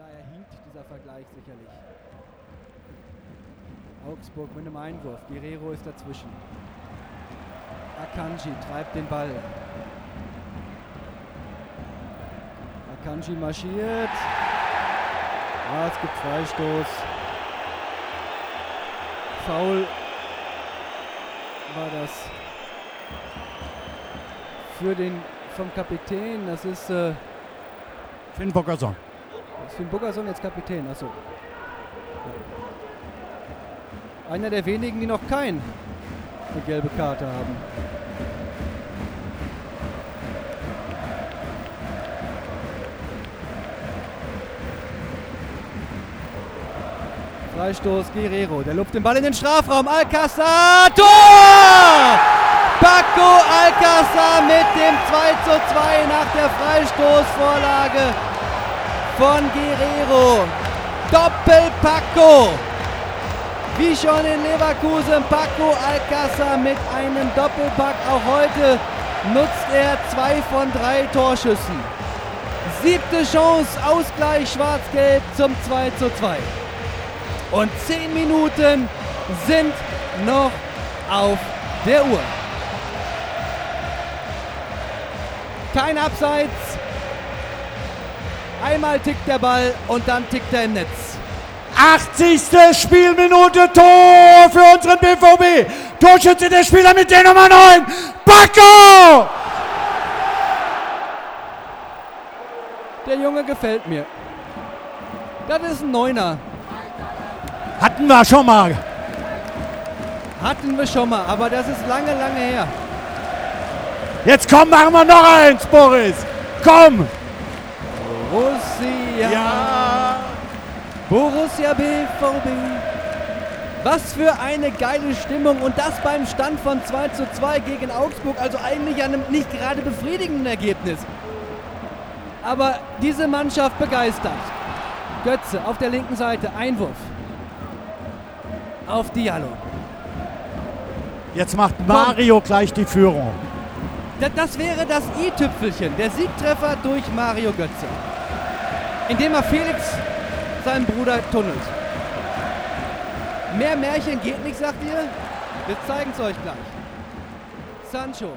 daher hinkt dieser Vergleich sicherlich. Augsburg mit einem Einwurf. Guerrero ist dazwischen. Akanji treibt den Ball. Akanji marschiert. Ja, es gibt Freistoß. Foul war das für den vom Kapitän. Das ist äh, Finn Bockerson. Ist Finn Buggerson jetzt Kapitän. Achso. Einer der wenigen, die noch kein eine gelbe Karte haben. Freistoß Guerrero, der luft den Ball in den Strafraum. Alcázar, Tor! Paco Alcázar mit dem 2 zu 2 nach der Freistoßvorlage von Guerrero. Doppel Paco. Wie schon in Leverkusen, Paco Alcázar mit einem Doppelpack. Auch heute nutzt er zwei von drei Torschüssen. Siebte Chance, Ausgleich Schwarz-Gelb zum 2 zu 2. Und zehn Minuten sind noch auf der Uhr. Kein Abseits. Einmal tickt der Ball und dann tickt er im Netz. 80. Spielminute Tor für unseren BVB. Torschütze der Spieler mit der Nummer 9. Bacco! Der Junge gefällt mir. Das ist ein Neuner. Hatten wir schon mal. Hatten wir schon mal, aber das ist lange, lange her. Jetzt komm, machen wir noch eins, Boris. Komm. Borussia. Ja. Borussia BVB. Was für eine geile Stimmung und das beim Stand von 2 zu 2 gegen Augsburg, also eigentlich einem nicht gerade befriedigenden Ergebnis. Aber diese Mannschaft begeistert. Götze auf der linken Seite, Einwurf. Auf Diallo. Jetzt macht Mario gleich die Führung. Da- Das wäre das i-Tüpfelchen, der Siegtreffer durch Mario Götze. Indem er Felix, seinen Bruder, tunnelt. Mehr Märchen geht nicht, sagt ihr? Wir zeigen es euch gleich. Sancho